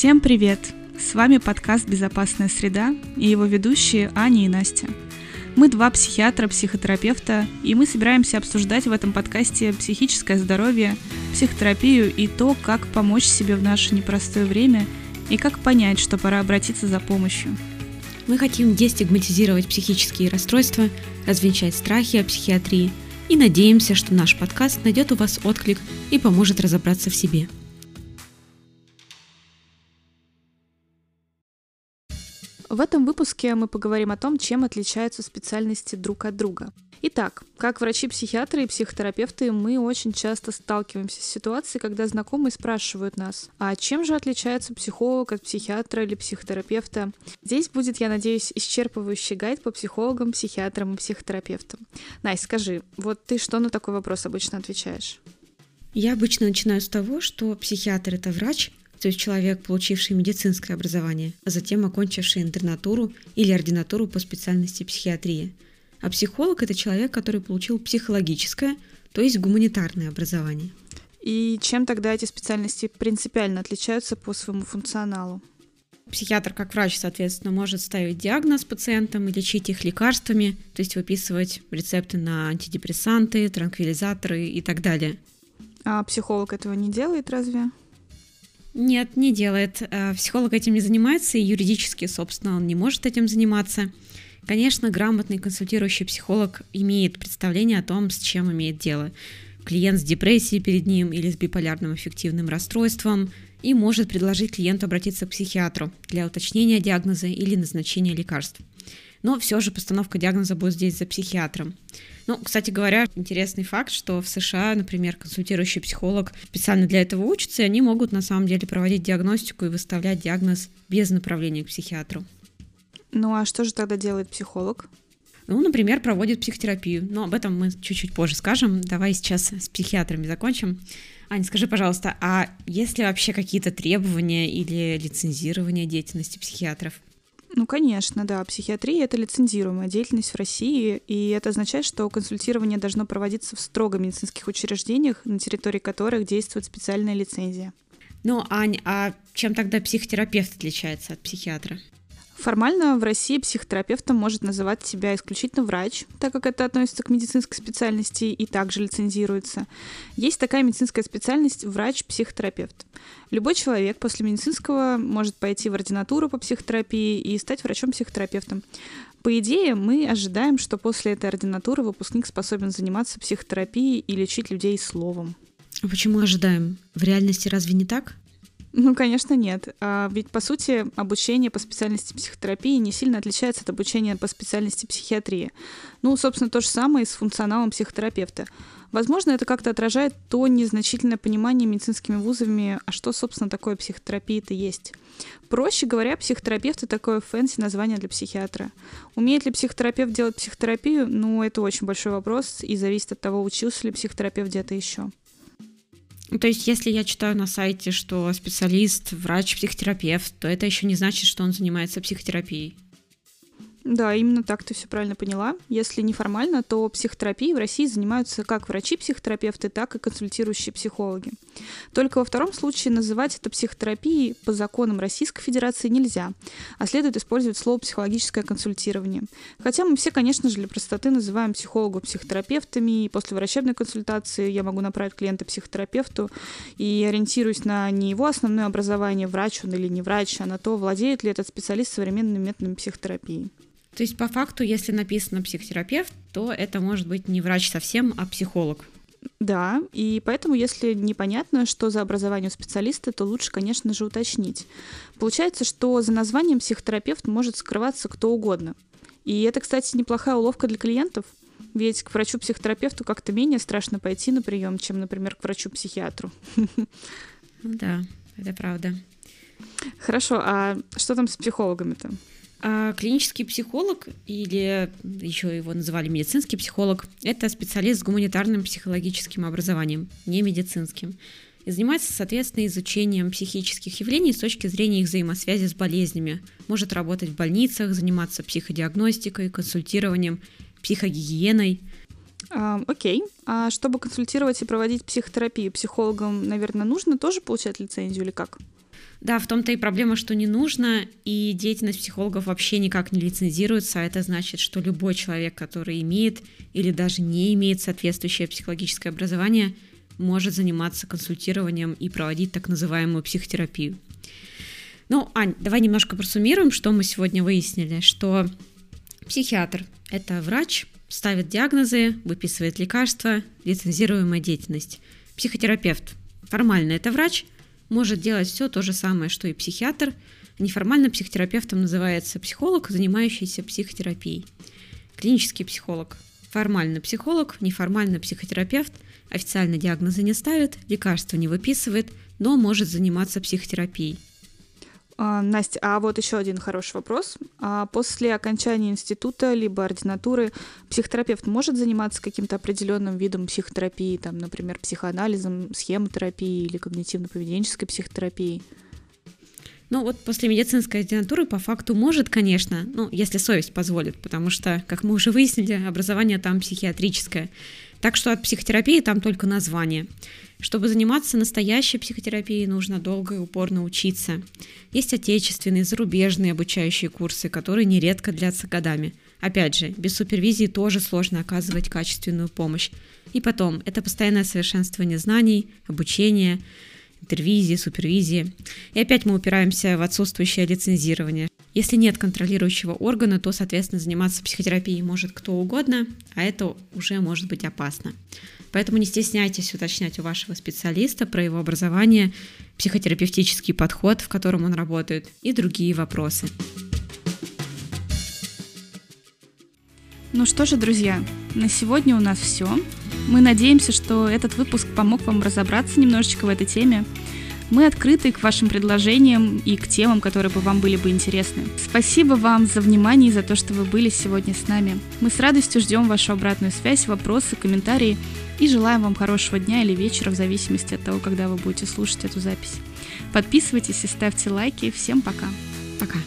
Всем привет! С вами подкаст «Безопасная среда» и его ведущие Аня и Настя. Мы два психиатра, психотерапевта, и мы собираемся обсуждать в этом подкасте психическое здоровье, психотерапию и то, как помочь себе в наше непростое время и как понять, что пора обратиться за помощью. Мы хотим дестигматизировать психические расстройства, развенчать страхи о психиатрии и надеемся, что наш подкаст найдет у вас отклик и поможет разобраться в себе – В этом выпуске мы поговорим о том, чем отличаются специальности друг от друга. Итак, как врачи-психиатры и психотерапевты, мы очень часто сталкиваемся с ситуацией, когда знакомые спрашивают нас, а чем же отличается психолог от психиатра или психотерапевта? Здесь будет, я надеюсь, исчерпывающий гайд по психологам, психиатрам и психотерапевтам. Настя, скажи, вот ты что на такой вопрос обычно отвечаешь? Я обычно начинаю с того, что психиатр — это врач, то есть человек, получивший медицинское образование, а затем окончивший интернатуру или ординатуру по специальности психиатрия. А психолог – это человек, который получил психологическое, то есть гуманитарное образование. И чем тогда эти специальности принципиально отличаются по своему функционалу? Психиатр как врач, соответственно, может ставить диагноз пациентам и лечить их лекарствами, то есть выписывать рецепты на антидепрессанты, транквилизаторы и так далее. А психолог этого не делает разве? Нет, не делает. Э, психолог этим не занимается, и юридически, собственно, он не может этим заниматься. Конечно, грамотный консультирующий психолог имеет представление о том, с чем имеет дело. Клиент с депрессией перед ним или с биполярным эффективным расстройством и может предложить клиенту обратиться к психиатру для уточнения диагноза или назначения лекарств. Но все же постановка диагноза будет здесь за психиатром. Ну, кстати говоря, интересный факт, что в США, например, консультирующий психолог специально для этого учится, и они могут на самом деле проводить диагностику и выставлять диагноз без направления к психиатру. Ну а что же тогда делает психолог? Ну, например, проводит психотерапию. Но об этом мы чуть-чуть позже скажем. Давай сейчас с психиатрами закончим. Аня, скажи, пожалуйста, а есть ли вообще какие-то требования или лицензирование деятельности психиатров? Ну, конечно, да. Психиатрия — это лицензируемая деятельность в России, и это означает, что консультирование должно проводиться в строго медицинских учреждениях, на территории которых действует специальная лицензия. Ну, Ань, а чем тогда психотерапевт отличается от психиатра? Формально в России психотерапевтом может называть себя исключительно врач, так как это относится к медицинской специальности и также лицензируется. Есть такая медицинская специальность врач-психотерапевт. Любой человек после медицинского может пойти в ординатуру по психотерапии и стать врачом-психотерапевтом. По идее, мы ожидаем, что после этой ординатуры выпускник способен заниматься психотерапией и лечить людей словом. Почему ожидаем? В реальности разве не так? Ну, конечно, нет. А ведь, по сути, обучение по специальности психотерапии не сильно отличается от обучения по специальности психиатрии. Ну, собственно, то же самое и с функционалом психотерапевта. Возможно, это как-то отражает то незначительное понимание медицинскими вузами, а что, собственно, такое психотерапия-то есть. Проще говоря, психотерапевт — это такое fancy название для психиатра. Умеет ли психотерапевт делать психотерапию? Ну, это очень большой вопрос и зависит от того, учился ли психотерапевт где-то еще. Ну, то есть, если я читаю на сайте, что специалист, врач, психотерапевт, то это еще не значит, что он занимается психотерапией. Да, именно так ты все правильно поняла. Если неформально, то психотерапией в России занимаются как врачи-психотерапевты, так и консультирующие психологи. Только во втором случае называть это психотерапией по законам Российской Федерации нельзя, а следует использовать слово «психологическое консультирование». Хотя мы все, конечно же, для простоты называем психологов психотерапевтами, и после врачебной консультации я могу направить клиента психотерапевту и ориентируюсь на не его основное образование, врач он или не врач, а на то, владеет ли этот специалист современными методами психотерапии. То есть, по факту, если написано психотерапевт, то это может быть не врач совсем, а психолог. Да, и поэтому, если непонятно, что за образование у специалиста, то лучше, конечно же, уточнить. Получается, что за названием психотерапевт может скрываться кто угодно. И это, кстати, неплохая уловка для клиентов, ведь к врачу-психотерапевту как-то менее страшно пойти на прием, чем, например, к врачу-психиатру. Да, это правда. Хорошо, а что там с психологами-то? А клинический психолог, или еще его называли медицинский психолог, это специалист с гуманитарным психологическим образованием, не медицинским, и занимается, соответственно, изучением психических явлений с точки зрения их взаимосвязи с болезнями. Может работать в больницах, заниматься психодиагностикой, консультированием, психогигиеной. А, окей. А чтобы консультировать и проводить психотерапию психологам, наверное, нужно тоже получать лицензию или как? Да, в том-то и проблема, что не нужно, и деятельность психологов вообще никак не лицензируется, а это значит, что любой человек, который имеет или даже не имеет соответствующее психологическое образование, может заниматься консультированием и проводить так называемую психотерапию. Ну, Ань, давай немножко просуммируем, что мы сегодня выяснили, что психиатр – это врач, ставит диагнозы, выписывает лекарства, лицензируемая деятельность. Психотерапевт формально это врач – может делать все то же самое, что и психиатр. Неформально психотерапевтом называется психолог, занимающийся психотерапией. Клинический психолог. Формально психолог, неформально психотерапевт, официально диагнозы не ставит, лекарства не выписывает, но может заниматься психотерапией. А, Настя, а вот еще один хороший вопрос. А после окончания института либо ординатуры психотерапевт может заниматься каким-то определенным видом психотерапии, там, например, психоанализом, схемотерапией или когнитивно-поведенческой психотерапией? Ну вот после медицинской ординатуры по факту может, конечно, ну если совесть позволит, потому что, как мы уже выяснили, образование там психиатрическое. Так что от психотерапии там только название. Чтобы заниматься настоящей психотерапией, нужно долго и упорно учиться. Есть отечественные, зарубежные обучающие курсы, которые нередко длятся годами. Опять же, без супервизии тоже сложно оказывать качественную помощь. И потом, это постоянное совершенствование знаний, обучение, интервизии, супервизии. И опять мы упираемся в отсутствующее лицензирование. Если нет контролирующего органа, то, соответственно, заниматься психотерапией может кто угодно, а это уже может быть опасно. Поэтому не стесняйтесь уточнять у вашего специалиста про его образование, психотерапевтический подход, в котором он работает, и другие вопросы. Ну что же, друзья, на сегодня у нас все. Мы надеемся, что этот выпуск помог вам разобраться немножечко в этой теме. Мы открыты к вашим предложениям и к темам, которые бы вам были бы интересны. Спасибо вам за внимание и за то, что вы были сегодня с нами. Мы с радостью ждем вашу обратную связь, вопросы, комментарии и желаем вам хорошего дня или вечера в зависимости от того, когда вы будете слушать эту запись. Подписывайтесь и ставьте лайки. Всем пока. Пока.